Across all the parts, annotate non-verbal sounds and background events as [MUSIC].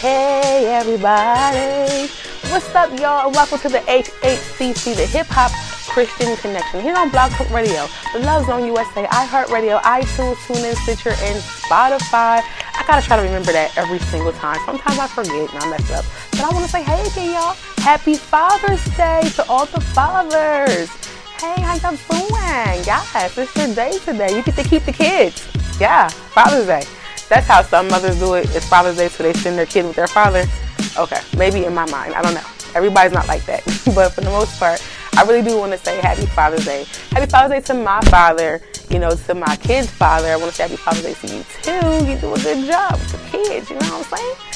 Hey everybody, what's up y'all and welcome to the HHCC, the Hip Hop Christian Connection here on Blog Talk Radio, the Love Zone USA, iHeartRadio, iTunes, TuneIn, Stitcher, and Spotify. I gotta try to remember that every single time. Sometimes I forget and I mess up. But I wanna say hey again y'all. Happy Father's Day to all the fathers. Hey, how y'all doing? Yes, it's your day today. You get to keep the kids. Yeah, Father's Day. That's how some mothers do it. It's Father's Day, so they send their kid with their father. Okay, maybe in my mind. I don't know. Everybody's not like that. [LAUGHS] but for the most part, I really do want to say Happy Father's Day. Happy Father's Day to my father, you know, to my kid's father. I want to say Happy Father's Day to you too. You do a good job with the kids, you know what I'm saying?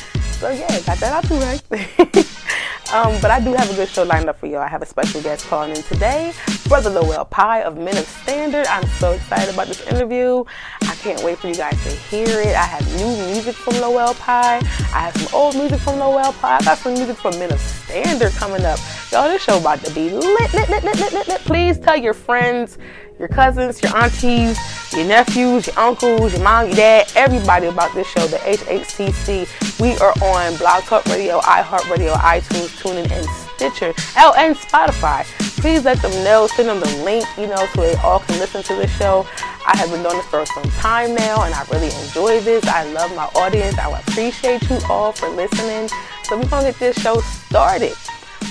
So yeah, got that out too right. [LAUGHS] Um, but I do have a good show lined up for y'all. I have a special guest calling in today, Brother Lowell Pye of Men of Standard. I'm so excited about this interview. I can't wait for you guys to hear it. I have new music from Lowell Pye. I have some old music from Lowell Pye. I got some music from Men of Standard coming up. Y'all, this show about to be lit, lit, lit, lit, lit, lit, lit. Please tell your friends, your cousins, your aunties, your nephews, your uncles, your mom, your dad, everybody about this show, the HHCC. We are on Blog Talk Radio, iHeartRadio, iTunes, TuneIn, and Stitcher, oh, and Spotify. Please let them know, send them the link, you know, so they all can listen to the show. I have been doing this for some time now, and I really enjoy this. I love my audience. I appreciate you all for listening. So we're gonna get this show started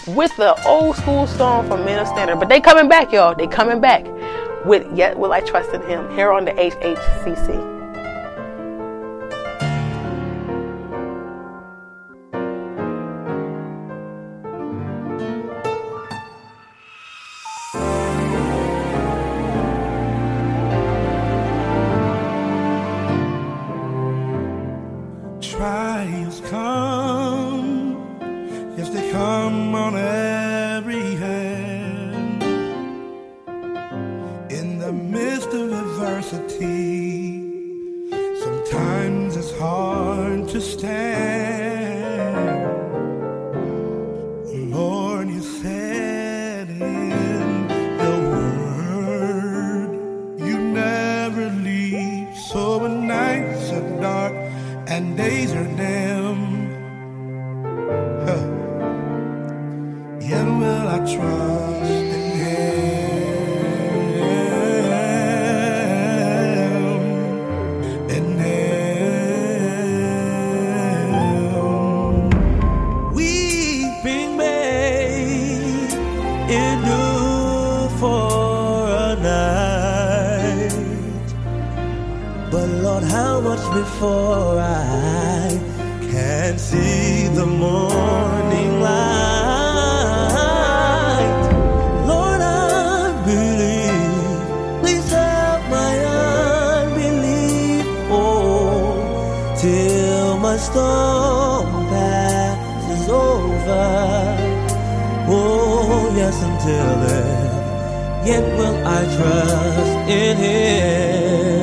with the old school song from Men of Standard. But they coming back, y'all. They coming back with Yet Will I Trust in Him here on the HHCC. Until then, yet will I trust in Him.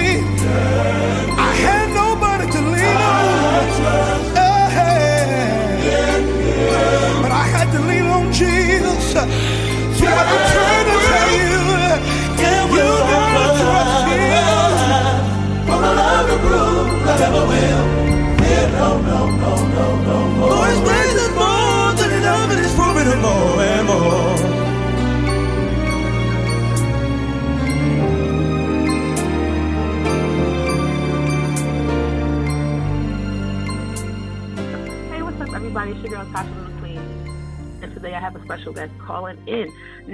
You.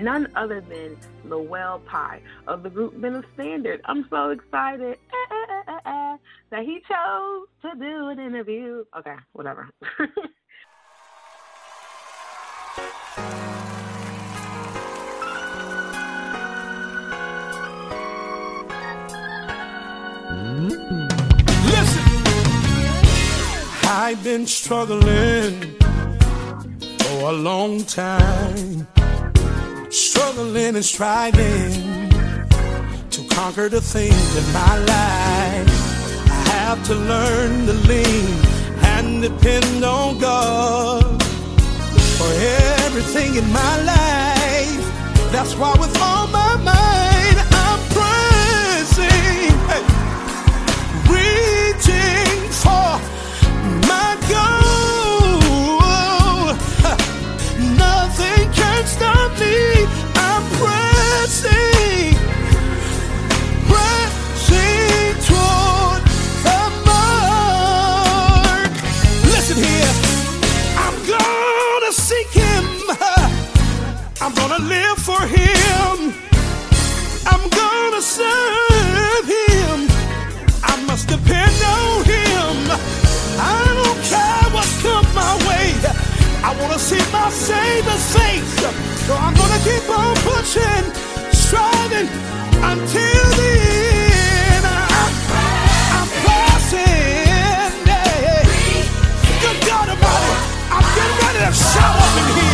None other than Lowell Pye of the group Men of Standard. I'm so excited eh, eh, eh, that he chose to do an interview. Okay, whatever. [LAUGHS] Listen, I've been struggling a long time struggling and striving to conquer the things in my life. I have to learn to lean and depend on God for everything in my life. That's why, with all my might, see I'm gonna seek him, I'm gonna live for him, I'm gonna serve him. I must appear to him, I don't care what's come my way. I wanna see my Savior's face. So I'm gonna keep on pushing, striving until the end. I'm. Yeah. Good God Almighty, I'm getting ready to shout up in here.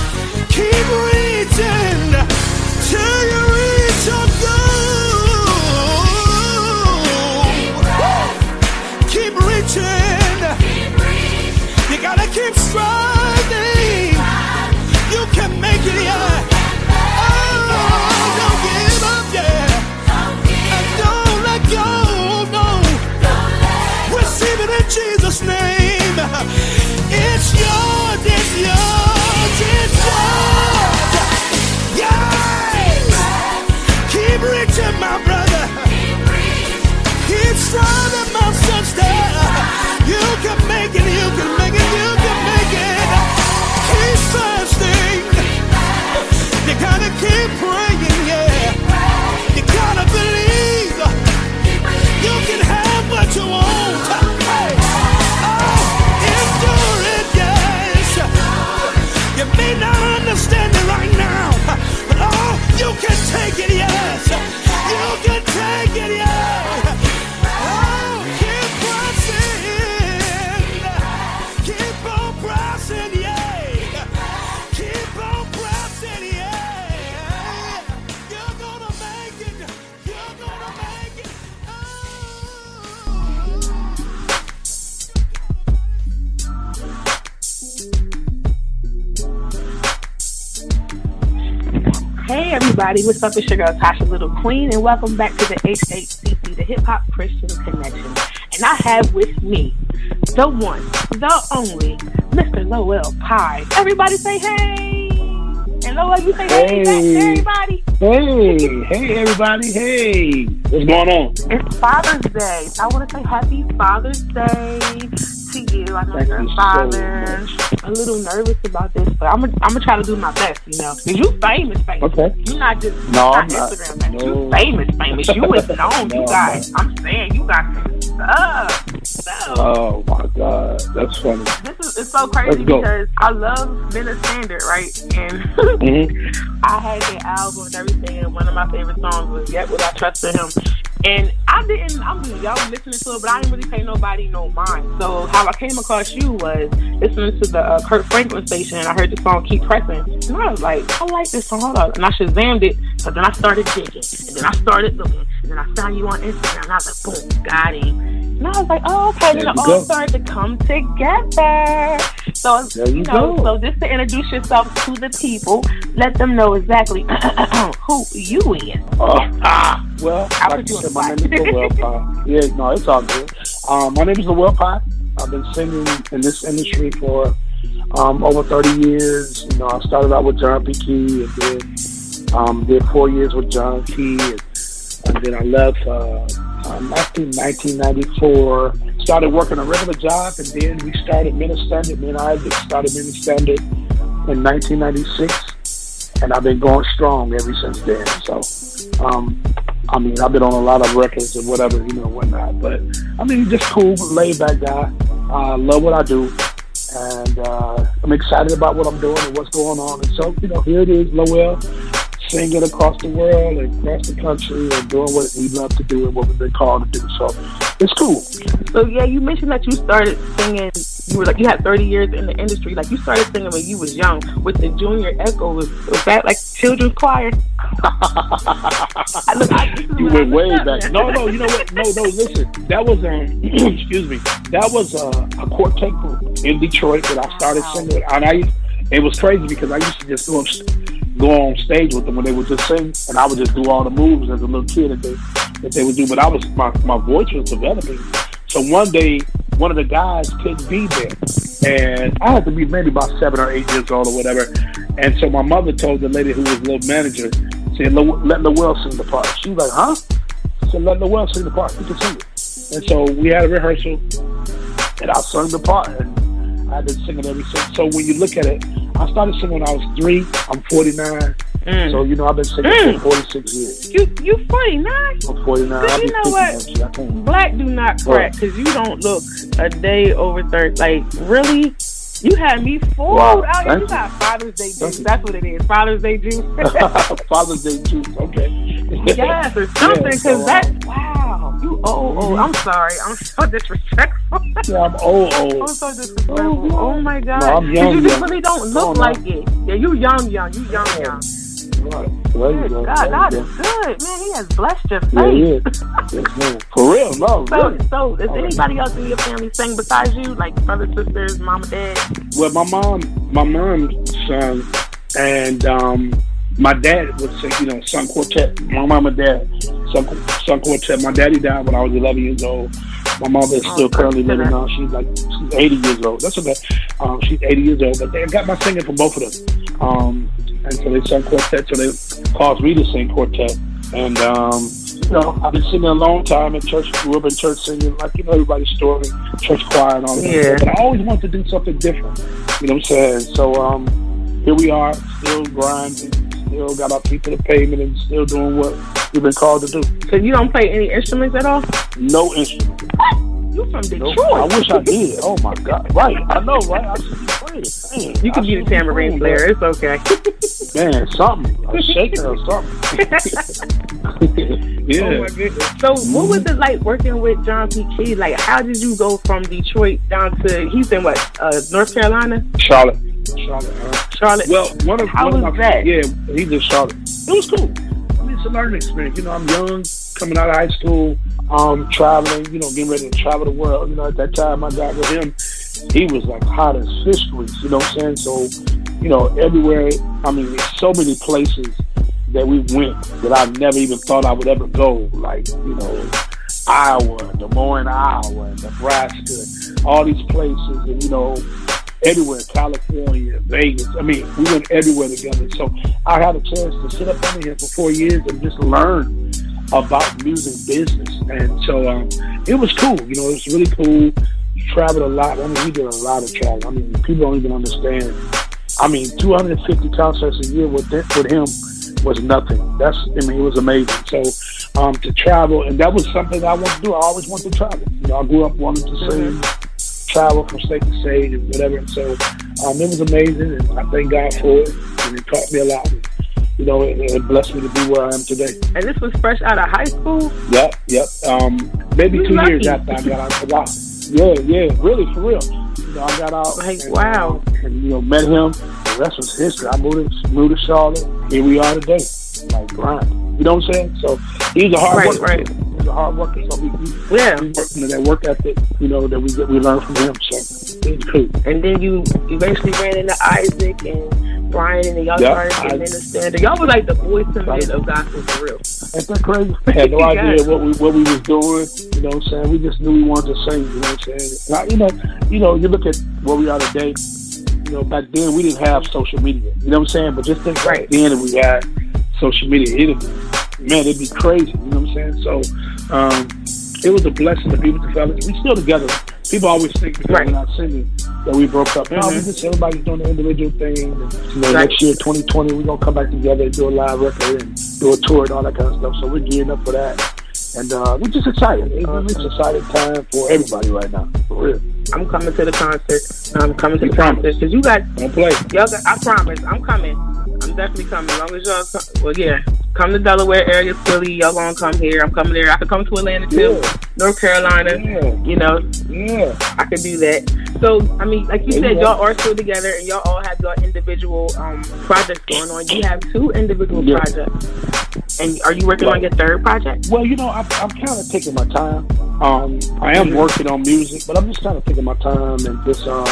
to you You can make it, you can make it, you can make it. Keep fasting. You gotta keep praying, yeah. You gotta believe. You can have what you want. Hey. Oh, endure it, yes. You may not understand it right now, but oh, you can take it, yes. Everybody, what's up? It's your girl Tasha Little Queen, and welcome back to the HHCC, the Hip Hop Christian Connection. And I have with me the one, the only, Mr. Lowell Pye. Everybody say hey! And Lowell, you say hey, hey everybody. Hey, hey everybody, hey. What's going on? It's Father's Day. I want to say happy Father's Day to you. I know Thank you're a father. So a little nervous about this, but I'm gonna I'm gonna try to do my best. You know, cause you famous, famous. Okay. You're not just no, not Instagram not, famous. No. You famous, famous. You is [LAUGHS] known. no, you got. I'm saying you got some stuff. stuff. Oh my god, that's funny. This is it's so crazy because I love Men of Standard, right? And mm-hmm. [LAUGHS] I had the album and everything, and one of my favorite songs was "Yet Will I Trust in Him." And I didn't, I'm y'all listening to it, but I didn't really pay nobody no mind. So how I came across you was listening to the uh, Kirk Franklin station, and I heard the song "Keep Pressing," and I was like, I like this song, hold on. and I shazammed it. So then I started digging, and then I started looking, and then I found you on Instagram, and I was like, boom, got him. And I was like, oh, okay, then it all go. started to come together. So, there you, you know, go. so just to introduce yourself to the people, let them know exactly [CLEARS THROAT] who you is. Uh, ah, well, I like you said, my name is Lowell Pye. [LAUGHS] Yeah, no, it's all good. Um, my name is Lowell Pye. I've been singing in this industry for um, over 30 years. You know, I started out with John P. Kee and then um, did four years with John Kee. And, and then I left, uh, um, I think 1994. Started working a regular job and then we started Minister Me and Isaac started Minister in 1996. And I've been going strong ever since then. So, um, I mean, I've been on a lot of records and whatever, you know, whatnot. But I mean, just cool, laid back guy. Uh, love what I do, and uh, I'm excited about what I'm doing and what's going on. And so, you know, here it is, Lowell, singing across the world and across the country and doing what we love to do and what we've been called to do. So it's cool. So yeah, you mentioned that you started singing. You were like you had 30 years in the industry. Like you started singing when you was young with the Junior Echo. Was, was that like children's choir? [LAUGHS] look, I, you went way back. No, no, you know what? No, no. Listen, that was um, [CLEARS THROAT] excuse me. That was uh, a quartet group in Detroit that I started singing, and I. It was crazy because I used to just do go on stage with them when they would just sing, and I would just do all the moves as a little kid that they that they would do. But I was my my voice was developing. So one day, one of the guys couldn't be there, and I had to be maybe about seven or eight years old or whatever. And so my mother told the lady who was the little manager, said, "Let Lowell sing the part." She was like, "Huh?" I said, "Let Lowell sing the part. You can sing it." And so we had a rehearsal, and I sung the part, and I've been singing ever since. So when you look at it, I started singing when I was three. I'm 49. Mm. So you know I've been singing mm. for 46 years. You you 49? I'm 49. Cause you know what? Black do not crack because you don't look a day over 30. Like really, you had me fooled wow. out. You, you got Father's Day juice. That's what it is. Father's Day juice. [LAUGHS] Father's Day juice. Okay. [LAUGHS] yes, or [LAUGHS] something because yeah, so, that. Um, wow. You old, old. I'm sorry. I'm so [LAUGHS] disrespectful. yeah, I'm old, old. I'm so disrespectful. Oh, oh my god. No, I'm young. You just really don't look like it. Yeah, you young, young. You young, young. Right. Well, good God, God is good, man. He has blessed your face. Yeah, is. [LAUGHS] For real, no. So, really. so is anybody else in your family sing besides you, like brothers, sisters, mom, dad? Well, my mom, my mom sung, and um, my dad would sing, you know, sung quartet. My mom and dad sung, sung quartet. My daddy died when I was 11 years old. My mother is still oh, currently living now. She's like she's 80 years old. That's okay. Um, she's 80 years old, but they got my singing from both of them. Um, and so they sung quartet. So they caused me to sing quartet. And um, you know, I've been singing a long time in church. Grew up in church singing, like you know, everybody's story, church choir and all that. Yeah. But I always wanted to do something different. You know what I'm saying? So um, here we are, still grinding, still got our feet to the pavement, and still doing what we've been called to do. So you don't play any instruments at all? No instruments. You from Detroit? I wish I did. Oh my God! Right, I know, right? I should be playing. you can be the tambourine player. It's okay. Man, something, a shaker or something. yeah. [LAUGHS] Oh my goodness. So, what was it like working with John P. Kee? Like, how did you go from Detroit down to he's in what? Uh, North Carolina? Charlotte. Charlotte. Charlotte. Well, one of how one was of my, that? Yeah, he's in Charlotte. It was cool. I mean, it's a learning experience. You know, I'm young, coming out of high school, um, traveling, you know, getting ready to travel the world. You know, at that time I got with him, he was like hot as fish grease, you know what I'm saying? So, you know, everywhere, I mean, there's so many places that we went that I never even thought I would ever go. Like you know, Iowa, Des Moines, Iowa, Nebraska, all these places, and you know, everywhere, California, Vegas. I mean, we went everywhere together. So I had a chance to sit up under here for four years and just learn about music business. And so um, it was cool. You know, it was really cool. Traveled a lot. I mean, we did a lot of travel. I mean, people don't even understand. I mean, 250 concerts a year with with him was nothing. That's I mean, it was amazing. So um, to travel, and that was something I wanted to do. I always wanted to travel. You know, I grew up wanting to sing, mm-hmm. Travel from state to state, and whatever. And so um, it was amazing, and I thank God for it. And it taught me a lot. And, you know, it, it, blessed me to be where I am today. And this was fresh out of high school. Yep, yep. Um, maybe two lucky. years after I got out. Wow. Yeah, yeah, really, for real. You know, I got out. Like, and, wow. Uh, and, you know, met him. The rest was history. I moved to, moved to Charlotte. Here we are today. Like, grind. You know what I'm saying? So he's a hard right, worker. Right. He's a hard worker. So we, we, yeah. we work, you know, that work ethic, you know, that we we learn from him. So it's cool. And then you eventually ran into Isaac and Brian and y'all yep, started getting I, in the standard. Y'all were like the Boyz II Men of gospel for real. Ain't that crazy? I had no [LAUGHS] idea what we what we was doing. You know what I'm saying? We just knew we wanted to sing. You know what I'm saying? I, you know, you know, you look at where we are today. You know, back then we didn't have social media. You know what I'm saying? But just think right. back then we had social media. It'd man, it'd be crazy. You know what I'm saying? So um, it was a blessing to be with the fellas. We still together. People always think because right. we're not singing that we broke up. Mm-hmm. No, we just everybody's doing the individual thing. And, you know, right. next year, 2020, we're gonna come back together and do a live record and do a tour and all that kind of stuff. So we're gearing up for that. And uh, we're just excited. It's, awesome. it's an exciting time for everybody right now, for real. I'm coming to the concert. I'm coming to you the promise. concert because you got. Don't play. Y'all got, I promise. I'm coming. I'm definitely coming. As long as y'all, come, well, yeah, come to Delaware area, Philly. Y'all gonna come here. I'm coming there. I could come to Atlanta too, yeah. North Carolina. Yeah. You know, yeah, I could do that. So, I mean, like you said, y'all are still together, and y'all all have your individual um, projects going on. You have two individual yeah. projects, and are you working on your third project? Well, you know, I'm, I'm kind of taking my time. Um, I am mm-hmm. working on music, but I'm just kind of taking my time and just. Uh,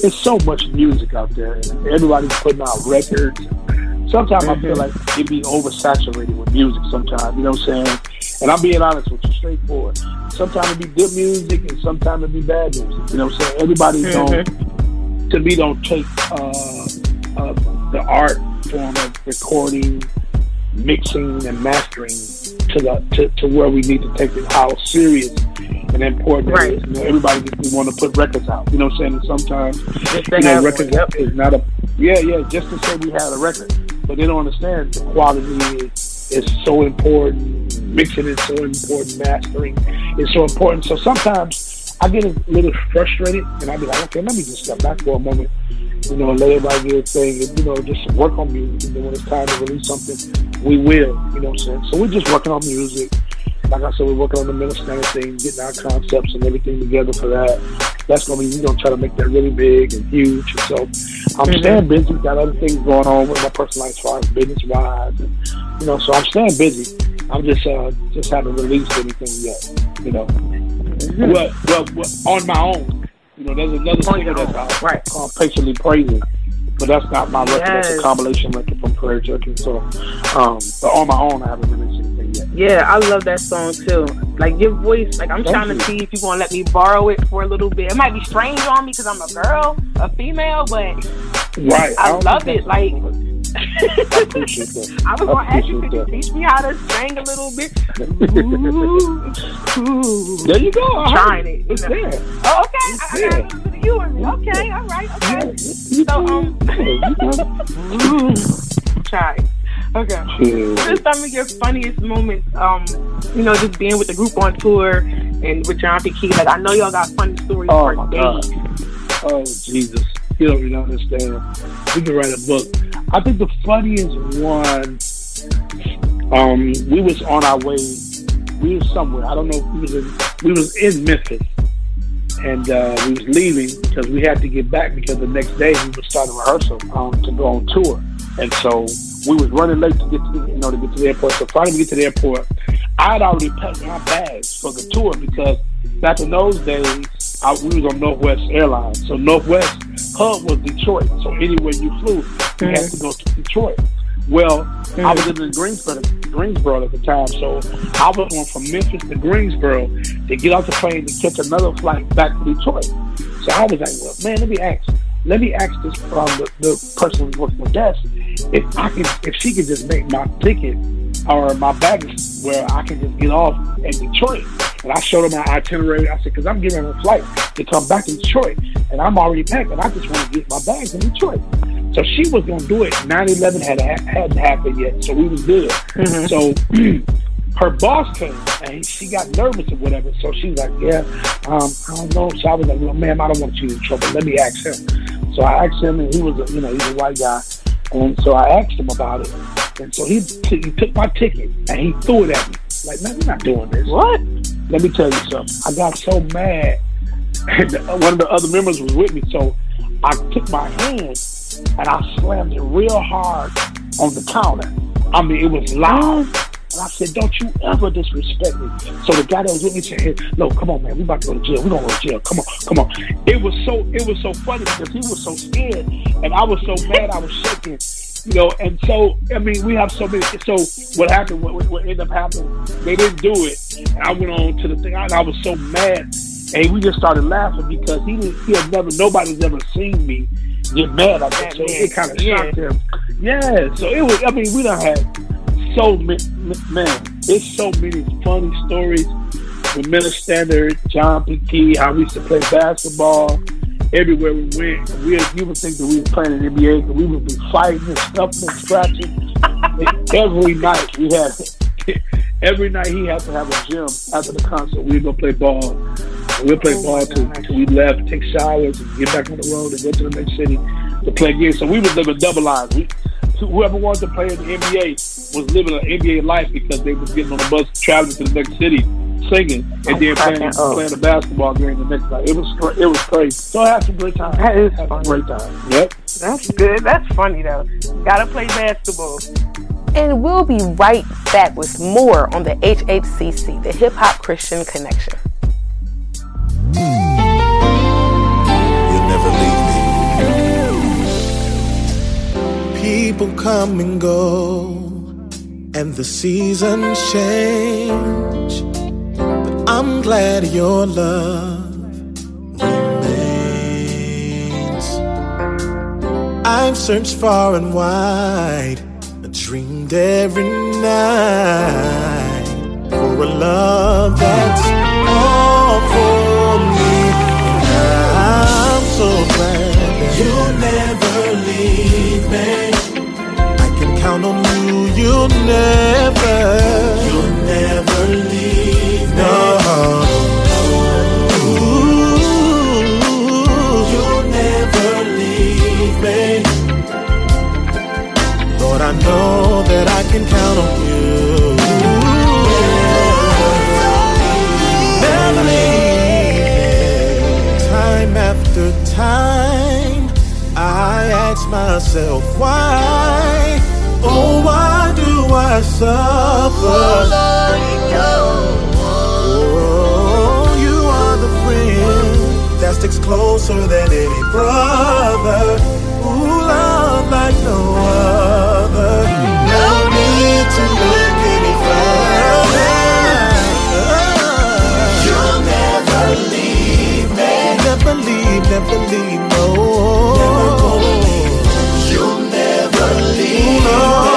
there's so much music out there, and everybody's putting out records. Sometimes mm-hmm. I feel like it be oversaturated with music. Sometimes, you know what I'm saying? And I'm being honest with you, straightforward. Sometimes it be good music, and sometimes it be bad music. You know what I'm saying? Everybody mm-hmm. don't, to me, don't take uh, uh, the art form of recording, mixing, and mastering to the to, to where we need to take it. How serious and important right. it is. You know, everybody just want to put records out. You know what I'm saying? And sometimes you know, records is not a yeah, yeah, just to say we had a record. But they don't understand the quality is, is so important. Mixing is so important. Mastering is so important. So sometimes I get a little frustrated and I be like, okay, let me just step back for a moment you know, and let everybody do a thing and, you know, just work on music. And then when it's time to release something, we will, you know what I'm saying? So we're just working on music like I said, we're working on the ministry thing, getting our concepts and everything together for that. That's gonna be we're gonna try to make that really big and huge. And so I'm mm-hmm. staying busy. Got other things going on with my personal life as far as business wise, and you know, so I'm staying busy. I'm just uh just haven't released anything yet. You know, mm-hmm. well, well, well, on my own. You know, there's another single that's out right. called "Patiently Praising." But that's not my record. Yes. That's a compilation record from Prairie Jerky. So, um, but on my own, I haven't released anything. Yeah, I love that song too. Like your voice, like I'm Thank trying you. to see if you want to let me borrow it for a little bit. It might be strange on me because I'm a girl, a female, but right, I, I love it. Like. I. [LAUGHS] I was gonna ask you, could you teach me how to sing a little bit? Ooh, ooh. There you go. I'm trying it. It's there. Oh, okay. It's I, I got a little bit you in me. Okay, all right, okay. So, um, [LAUGHS] try. Okay. Just some of your funniest moments, um, you know, just being with the group on tour and with John P. Kee. Like, I know y'all got funny stories oh, for days. Oh, Jesus. You don't even understand. We can write a book. I think the funniest one, um, we was on our way, we was somewhere. I don't know if we was in, we was in Memphis and uh, we was leaving because we had to get back because the next day we was starting rehearsal um, to go on tour, and so we was running late to get to you know to get to the airport. So finally we get to the airport. I had already packed my bags for the tour because back in those days I, we was on Northwest Airlines. So Northwest hub was Detroit. So anywhere you flew, you mm-hmm. had to go to Detroit. Well, mm-hmm. I was in Greensboro, Greensboro at the time, so I was going from Memphis to Greensboro to get off the plane to catch another flight back to Detroit. So I was like, well, man, let me ask, let me ask this from the, the person who's working the desk if I can, if she could just make my ticket or my baggage where I can just get off in Detroit. And I showed her my itinerary. I said, because I'm getting on a flight to come back to Detroit, and I'm already packed, and I just want to get my bags in Detroit. So she was going to do it. 9-11 had, hadn't happened yet, so we was good. Mm-hmm. So [CLEARS THROAT] her boss came, and she got nervous or whatever. So she was like, yeah, um, I don't know. So I was like, well, ma'am, I don't want you in trouble. Let me ask him. So I asked him, and he was, a, you know, he's a white guy. And so I asked him about it. And so he, t- he took my ticket and he threw it at me. Like, man, we're not doing this. What? Let me tell you something. I got so mad. [LAUGHS] And one of the other members was with me. So I took my hand and I slammed it real hard on the counter. I mean, it was loud. And I said, don't you ever disrespect me. So the guy that was with me said, hey, no, come on, man. We about to go to jail. We're going to go to jail. Come on, come on. It was so, it was so funny because he was so scared. And I was so mad. I was shaking you know, and so I mean, we have so many. So what happened? What, what ended up happening? They didn't do it. And I went on to the thing. I, I was so mad, and we just started laughing because he didn't. He had never. Nobody's ever seen me get mad like that. So it kind of shocked him. Yeah. So it was. I mean, we don't have so. Man, it's so many funny stories. The Miller Standard, John P. Kee, how we used to play basketball everywhere we went. We you would think that we were playing in the NBA, but we would be fighting and stuffing and scratching. [LAUGHS] every night we had [LAUGHS] every night he had to have a gym after the concert. We'd go play ball. We'd play oh ball till, till we left, take showers, and get back on the road and go to the next city to play games. So we was living double lives. Whoever wanted to play in the NBA was living an NBA life because they was getting on the bus traveling to the next city singing and I'm then playing, playing the basketball game the next night. It was it was crazy. So I had some great time. That is had great time. Yep. That's good. That's funny though. Gotta play basketball. And we'll be right back with more on the HHCC, the Hip Hop Christian Connection. You'll People come and go, and the seasons change But I'm glad your love remains. I've searched far and wide, I dreamed every night for a love that's all ask myself why. Oh, why do I suffer? Oh, oh, you are the friend that sticks closer than any brother. Ooh, love like no other. No need to look any further. You'll never leave me. Never leave, never leave, no. You'll leave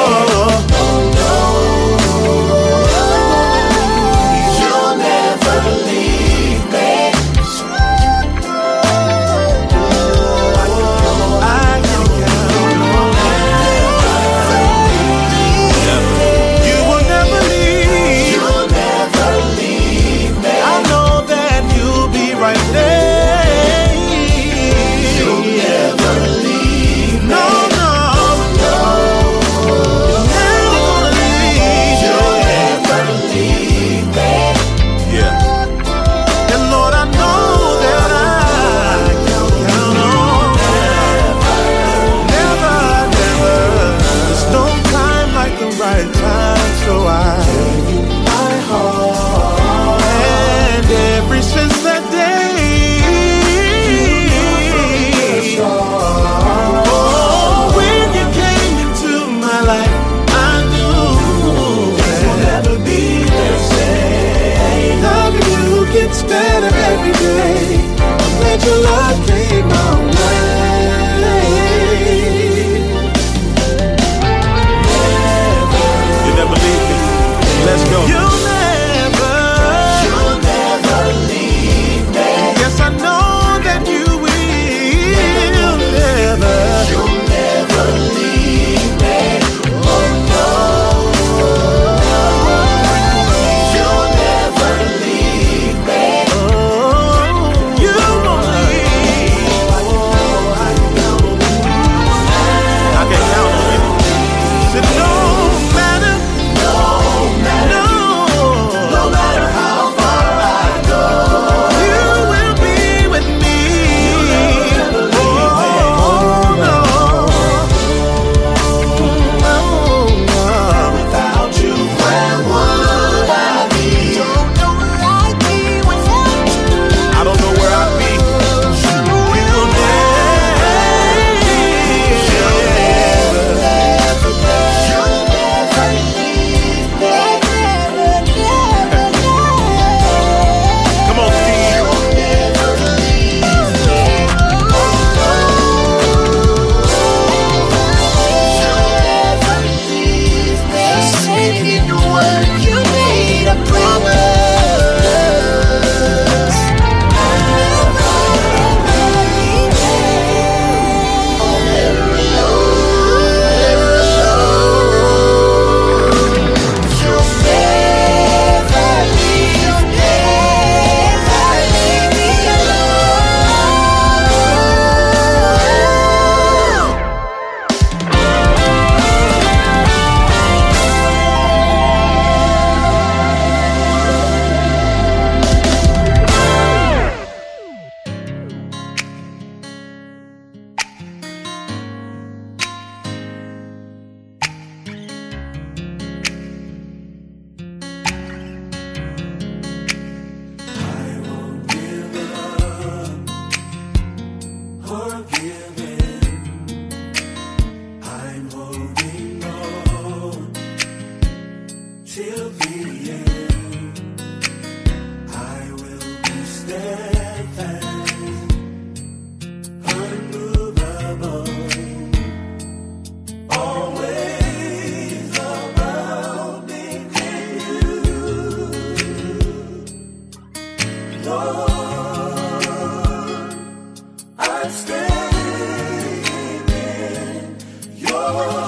Oh.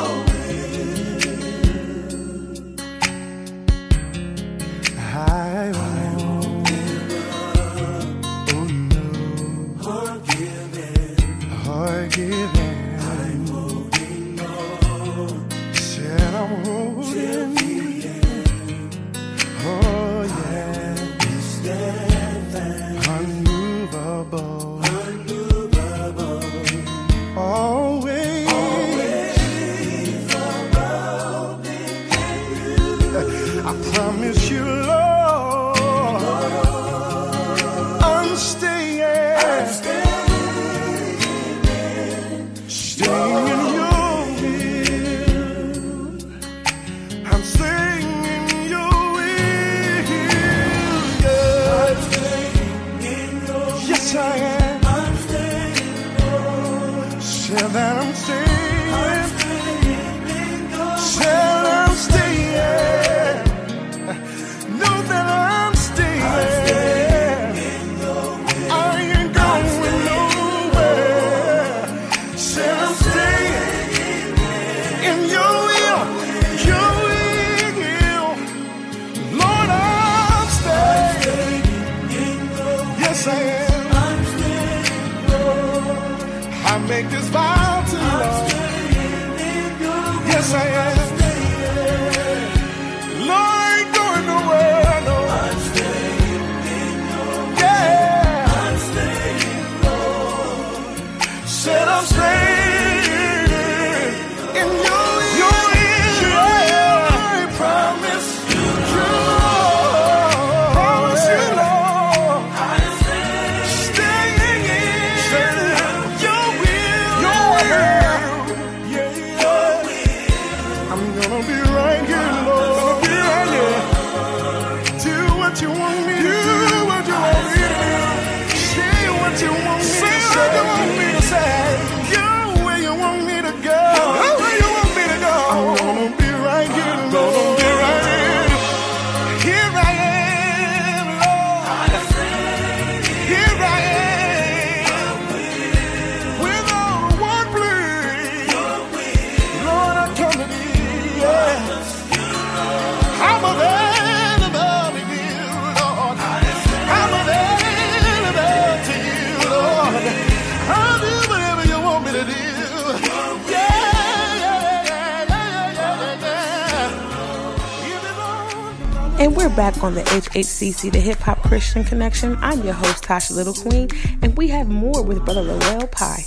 Back on the HHCC, the Hip Hop Christian Connection. I'm your host, Tasha Little Queen, and we have more with Brother Lowell Pye.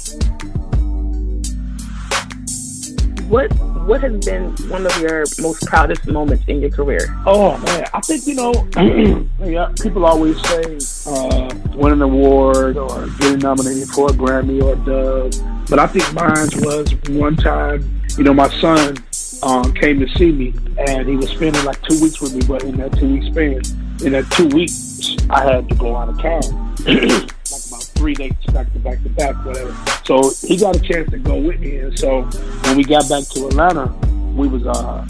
What what has been one of your most proudest moments in your career? Oh man, I think you know, [CLEARS THROAT] yeah, people always say uh, win an award or getting nominated for a Grammy or a Dove, but I think mine was one time. You know, my son um, came to see me, and he was spending like two weeks with me. But in that two week span, in that two weeks, I had to go out of town, [CLEARS THROAT] like about three dates back to back to back, whatever. So he got a chance to go with me, and so when we got back to Atlanta, we was uh,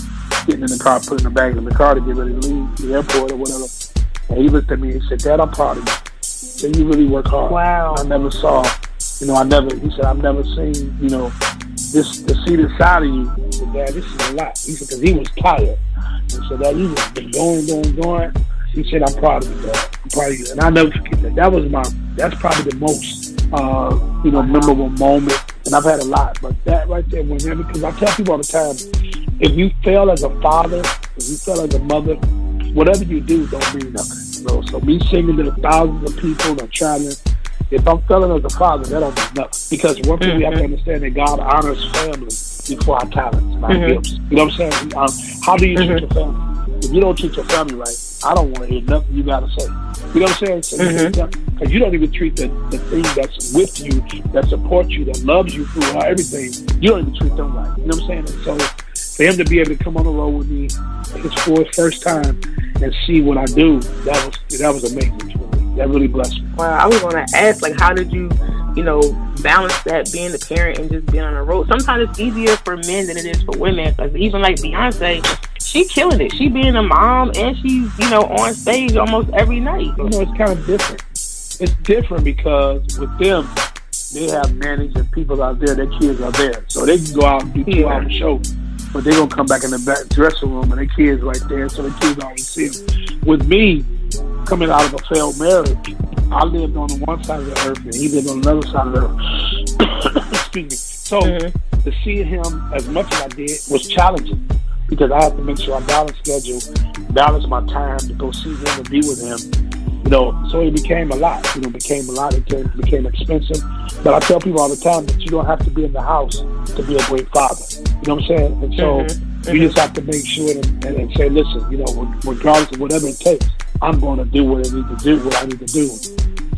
getting in the car, putting the bags in the car to get ready to leave the airport or whatever. And he looked at me and said, "Dad, I'm proud of you. So you really work hard. Wow. I never saw, you know, I never. He said, I've never seen, you know." this to see the side of you. Said, Dad, this is a lot. He said, because he was tired. He said, Dad, you just been going, going, going. He said, I'm proud of you, Dad. I'm proud of you. And I never forget that. That was my, that's probably the most, uh, you know, memorable moment. And I've had a lot, but that right there, whenever, because I tell people all the time, if you fail as a father, if you fail as a mother, whatever you do don't mean nothing. You know? So me singing to the thousands of people that trying to if I'm failing as a father, that don't mean nothing. Because one thing we have to mm-hmm. understand that God honors family before our talents, our mm-hmm. gifts. You know what I'm saying? Um, how do you mm-hmm. treat your family? If you don't treat your family right, I don't want to hear nothing you got to say. You know what I'm saying? So mm-hmm. Because you don't even treat the, the thing that's with you, that supports you, that loves you through everything, you don't even treat them right. You know what I'm saying? so for him to be able to come on the road with me, it's for his first time, and see what I do, that was that was amazing for me. that really blessed me. Well, I was going to ask, like, how did you, you know, balance that being a parent and just being on the road? Sometimes it's easier for men than it is for women. Because even like Beyonce, she killing it. She being a mom and she's, you know, on stage almost every night. You know, it's kind of different. It's different because with them, they have and people out there. Their kids are there, so they can go out and do two hour show. But they're gonna come back in the back dressing room and their kids right there, so the kids always see them. With me, coming out of a failed marriage, I lived on one side of the earth and he lived on another side of the earth. [COUGHS] Excuse me. So mm-hmm. to see him as much as I did was challenging. because I had to make sure I balance schedule, balance my time to go see him and be with him. You know, so it became a lot. You know, became a lot. It became, became expensive. But I tell people all the time that you don't have to be in the house to be a great father. You know what I'm saying? And so mm-hmm. you just have to make sure and, and, and say, listen, you know, regardless of whatever it takes, I'm going to do what I need to do, what I need to do.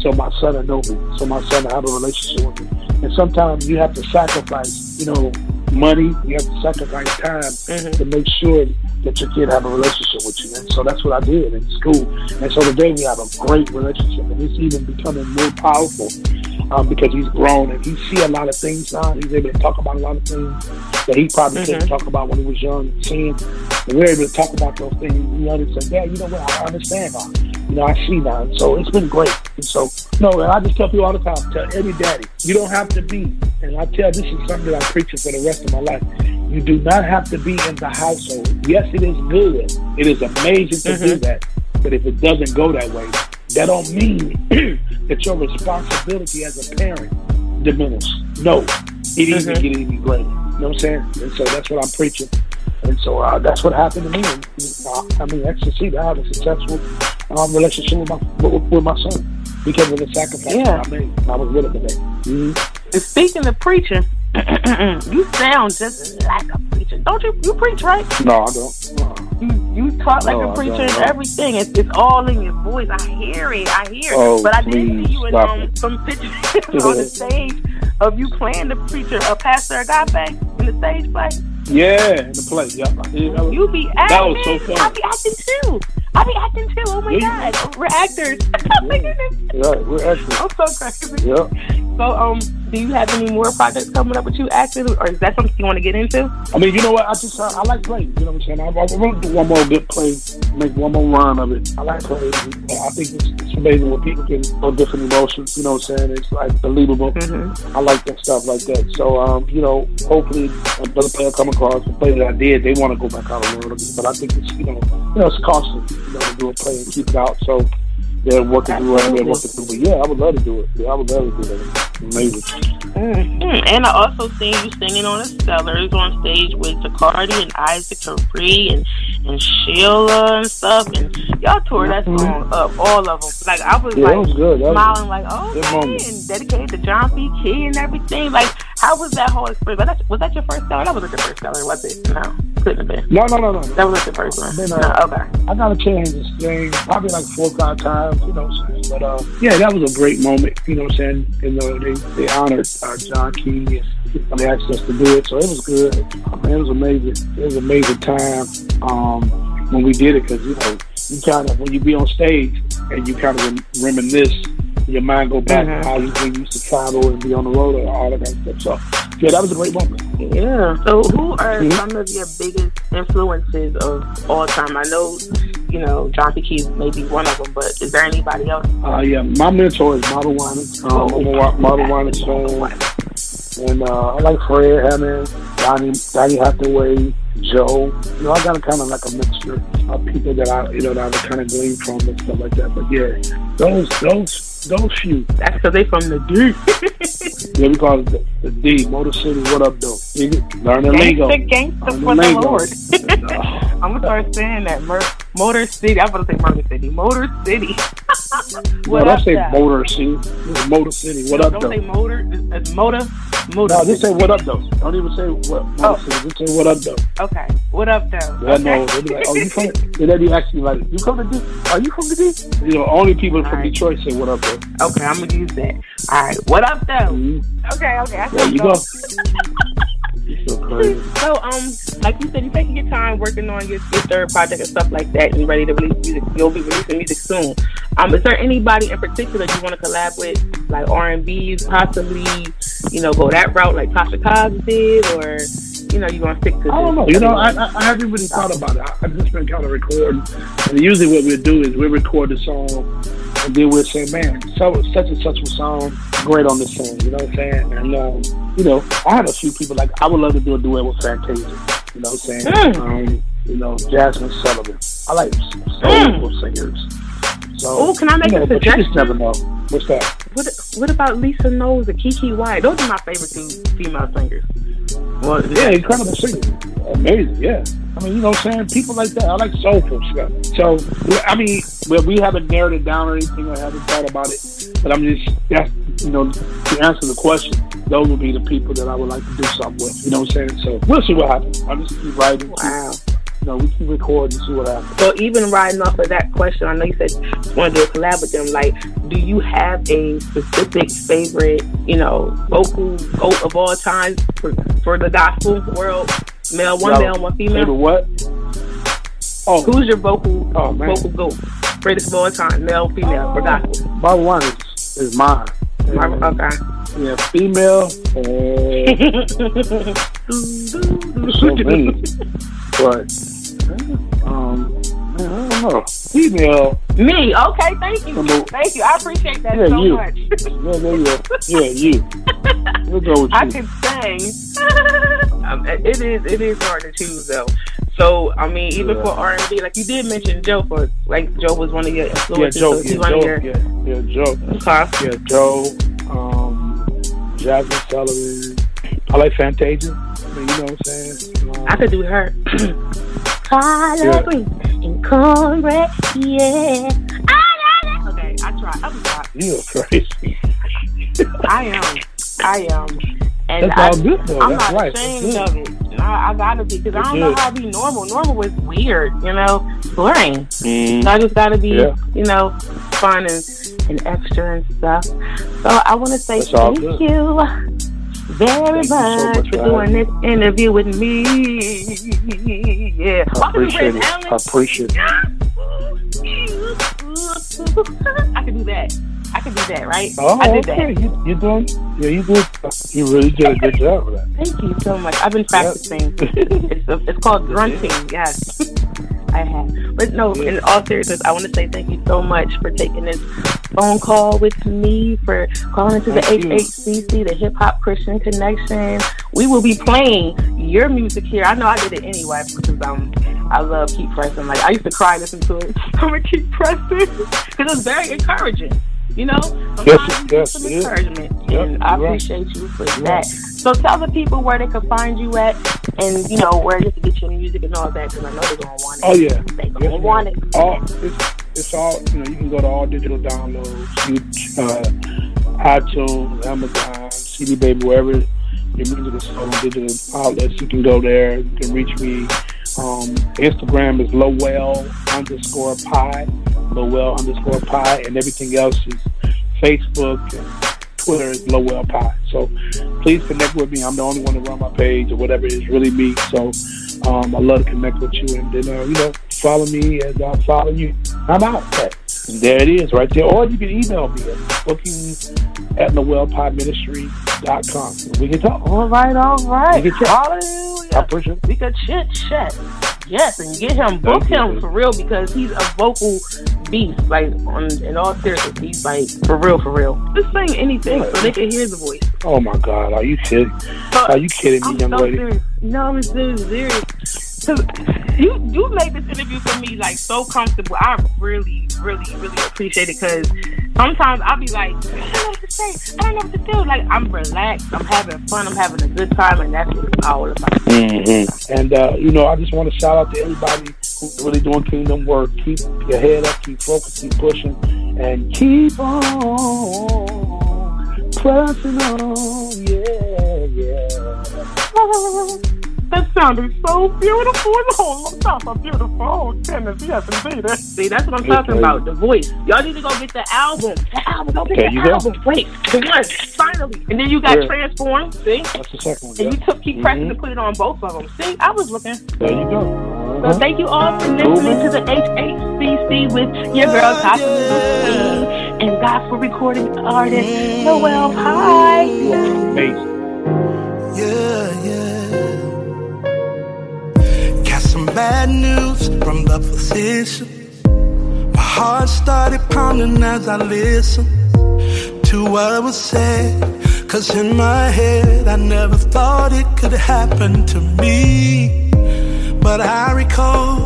So my son will know me. So my son will have a relationship with me. And sometimes you have to sacrifice, you know, money. You have to sacrifice time mm-hmm. to make sure that your kid have a relationship with you. And so that's what I did in school. And so today we have a great relationship, and it's even becoming more powerful um, because he's grown and he see a lot of things now. He's able to talk about a lot of things that he probably mm-hmm. couldn't talk about when he was young and seeing. And we're able to talk about those things. You understand, Dad, you know what? I understand now. You know, I see now. And so it's been great. And so, know, and I just tell people all the time, tell any daddy, you don't have to be, and I tell this is something that I'm preaching for the rest of my life. You do not have to be in the household. Yes, it is good. It is amazing to mm-hmm. do that. But if it doesn't go that way, that don't mean [CLEARS THROAT] that your responsibility as a parent diminishes. No, it mm-hmm. even get any greater. You know what I'm saying? And so that's what I'm preaching. And so uh, that's what happened to me. And, uh, I mean, I succeeded. I have a successful um, relationship with my with, with, my son because of the sacrifice yeah. I made. I was willing to make. Mm-hmm. Speaking of preaching, [CLEARS THROAT] you sound just like a preacher. Don't you? You preach, right? No, I don't. You talk like no, a preacher and everything. It's, it's all in your voice. I hear it. I hear it. Oh, but I didn't see you in um, some pictures on the stage of you playing the preacher, a pastor agape in the stage play. Yeah, in the play. Yeah, was, you be acting. That was so fun. I be acting too. I be acting too. Oh my yeah, god, we're actors. [LAUGHS] yeah, we're actors. I'm so crazy. Yeah. So um, do you have any more projects coming up with you acting, or is that something you want to get into? I mean, you know what? I just uh, I like playing. You know what I'm saying? I, I want to do one more good play, make one more run of it. I like playing. I think it's, it's amazing when people can feel different emotions. You know what I'm saying? It's like believable. Mm-hmm. I like that stuff like that. So um, you know, hopefully another player come across the play that I did. They want to go back out of the world, but I think it's you know, you know, it's costly. You know, to do a play and keep it out. So they're working through whatever they're working through. But yeah, I would love to do it. Yeah, I would love to do that. Amazing. Mm-hmm. And I also seen you singing on the Stellars on stage with Tacardi and Isaac Carree and and Sheila and stuff, and y'all tore that mm-hmm. song up, all of them. Like I was yeah, like was good. smiling, like oh, okay, and dedicated to John P. Kee and everything. Like, how was that whole experience? Was that, was that your first Stellar? That wasn't your first Stellar, was it? No, couldn't have been. No, no, no, no. That was your first one. Been, uh, no, okay. I got a chance to sing probably like four or five times, you know what I'm saying? But uh, yeah, that was a great moment, you know what I'm saying? You know, they, they honored uh, John Kee and they asked us to do it, so it was good. I mean, it was amazing. It was an amazing time. Um, when we did it because you know you kind of when you be on stage and you kind of reminisce, your mind go back mm-hmm. to how you, used to travel and be on the road and all of that stuff. So yeah, that was a great moment. Yeah. So who are mm-hmm. some of your biggest influences of all time? I know you know John P. Kee may be one of them, but is there anybody else? Uh, yeah, my mentor is Marvin Winans. Um, oh, Marvin Winans and uh, I like Fred Hammond, Donny, Donny Hathaway. Joe. You know, I got a kind of like a mixture of people that I, you know, that I kind of glean from and stuff like that. But yeah, those, those, those few. That's because they from the D. [LAUGHS] yeah, we call it the, the D, Motor City. What up, though? Learn the lingo. Gangster, gangster for the Lord. [LAUGHS] [LAUGHS] I'm gonna start saying that. Mer- Motor City. I'm gonna say Motor City. Motor City. [LAUGHS] what no, don't say Motor City. Motor City. What up, don't though? Don't say Motor. It's Motor. Motor. No, just say what up, though. Don't even say what. Motor oh. City. Just say what up, though. Okay. What up, though? Yeah, okay. no. They be like, oh, you from? And they be asking like, you come to D? Are you from the D? You know, only people All from right. Detroit say what up, though. Okay, I'm gonna use that. All right. What up, though? Mm-hmm. Okay. Okay. there you go. [LAUGHS] [LAUGHS] So, um, like you said, you're taking your time working on your, your third project and stuff like that, and you're ready to release music. You'll be releasing music soon. Um, is there anybody in particular you want to collab with, like R and B, possibly, you know, go that route like Tasha Cobbs did, or you know, you want to stick to? I don't know. You know, I, I, I haven't really thought about it. I, I've just been kind of recording, and usually what we do is we record the song and then we'll say, man, so such and such a song, great on this song. You know what I'm saying? And um, you know, I have a few people like I would love to do a duet with Fantasia. You know what I'm saying? Mm. Um, you know, Jazmine Sullivan. I like soulful mm. singers. So, oh, can I make you know, a suggestion? you just never know. What's that? What What about Lisa Knowles and Keke Wyatt? Those are my favorite two female singers. Well, yeah, incredible singers. Amazing, yeah. I mean, you know what I'm saying? People like that. I like soulful stuff. So, I mean, well, we haven't narrowed it down or anything. I haven't thought about it. But I'm just, that's, you know, to answer the question, those would be the people that I would like to do something with. You know what I'm saying? So we'll see what happens. I'll just keep writing. Wow. Keep, know, we keep recording and see what happens. So even riding off of that question, I know you said you want to do a collab with them. Like, do you have a specific favorite, you know, vocal goat of all time for, for the gospel world? Male, one No. male, one female. Favorite what? Oh, Who's your vocal Oh, man. vocal goat? Greatest of all time, male, female, for gospel. my one is, is mine. Okay. Yeah, female. Uh, [LAUGHS] so many. But, um, I don't know. Female. Me, okay, thank you. Thank you. I appreciate that Yeah, so you. much. Yeah, you go. Yeah, you. We'll go with I you. can sing. um, it is it is hard to choose though. So I mean, even Yeah. for R and B, like you did mention Joe for like Joe was one of your Yeah, influences. Joe. so Yeah, Joe. your Yeah, yeah, Joe. Yeah, Joe. Um, Jazmine Sullivan. I like Fantasia. I mean, you know what I'm saying? Um, I could do her. Collard Yeah. greens and cornbread, yeah. Okay, I try. I'm try. you're crazy. [LAUGHS] I am. I am. And That's I, all good though. I'm That's not right. Ashamed good. of it. I, I gotta be because I don't know how to be normal. Normal was weird, you know, boring. Mm. So I just gotta be, Yeah. you know, fun and, and extra and stuff. So I want to say That's all thank good. you very Thank you so much much for doing this interview with me. Yeah, I appreciate it. I appreciate it. I can do that. I can do that, right? Oh, I did okay. that. You, you're doing, yeah, you did. You really did a good job with that. Thank you so much. I've been practicing. it's it's called [LAUGHS] grunting. Yes, I have. But no, in all seriousness, I want to say thank you so much for taking this phone call with me, for calling into the Thank you. HHCC, the Hip Hop Christian Connection. We will be playing your music here. I know I did it anyway because um I love Keep Pressing. Like I used to cry listening to it. [LAUGHS] I'm gonna keep pressing because it's very encouraging. You know, sometimes Yes, yes, some it is. encouragement, Yep, and I you're right. appreciate you for You're that. right. So tell the people where they can find you at, and you know where to get your music and all that, because I know they're gonna want it. Oh yeah. they gonna Yes, want it. All it's, it's all you know. You can go to all digital downloads, you, uh, iTunes, Amazon, CD Baby, wherever your music is sold digital outlets. You can go there. You can reach me. Um, Instagram is Lowell underscore pye, Lowell underscore pye, and everything else is Facebook and Twitter is Lowell Pye. So please connect with me. I'm the only one to run my page or whatever. It's really me. So um, I love to connect with you and then uh, you know follow me as I follow you. I'm out. And there it is, right there. Or you can email me at booking at lowellpyeministry.com. We can talk. All right, all right. You can check. I Hallelujah. appreciate it. We could chit chat. Yes, and get him, book Thank you. him for real because he's a vocal beast. Like on in all seriousness, he's like for real, for real. Just sing anything so they can hear the voice. Oh my God, are you kidding? Uh, are you kidding me, I'm young so lady? serious. No, I'm so serious. Cause you you made this interview for me like so comfortable. I really, really, really appreciate it. Cause sometimes I'll be like, I don't know what to say. I don't know what to do. Like I'm relaxed. I'm having fun. I'm having a good time, and that's what it's all about. Mm-hmm. And uh, you know, I just want to shout out to everybody who's really doing kingdom work. Keep your head up, keep focused, keep pushing, and keep on pressing on. Yeah, yeah. That sounded so beautiful. Oh, that's so beautiful. Oh, goodness, yes, indeed. See, that's what I'm talking Okay. about. The voice. Y'all need to go get the album. The album. Go get There the you go. album. Wait, the one. Finally. And then you got Yeah. Transform. See? That's the second one. And you took keep pressing Mhm. to put it on both of them. See, I was looking. There you go. So Uh-huh. thank you all for listening to the HHCC with your girl, Tasha Queen, and for recording artist, Lowell Pye. You are amazing. Yeah, yeah. Bad news from the physician. My heart started pounding as I listened to what was said. Cause in my head, I never thought it could happen to me. But I recall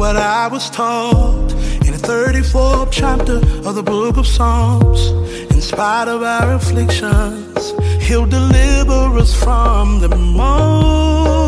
what I was taught in the 34th chapter of the book of Psalms. In spite of our afflictions, He'll deliver us from them all.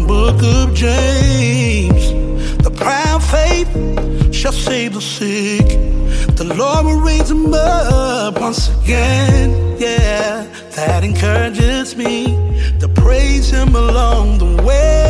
the book of James. The proud faith shall save the sick. The Lord will raise them up once again. Yeah, that encourages me to praise Him along the way.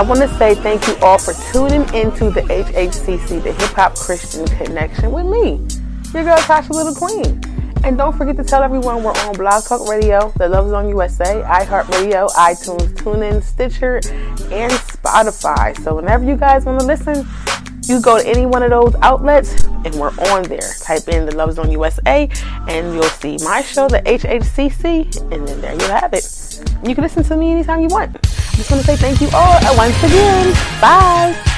I want to say thank you all for tuning into the HHCC, the Hip Hop Christian Connection with me, your girl Tasha Little Queen. And don't forget to tell everyone we're on Blog Talk Radio, The Love Zone USA, iHeartRadio, iTunes, TuneIn, Stitcher, and Spotify. So whenever you guys want to listen, you go to any one of those outlets and we're on there. Type in The Love Zone USA and you'll see my show, the HHCC, and then there you have it. You can listen to me anytime you want want to say thank you all once again. Bye.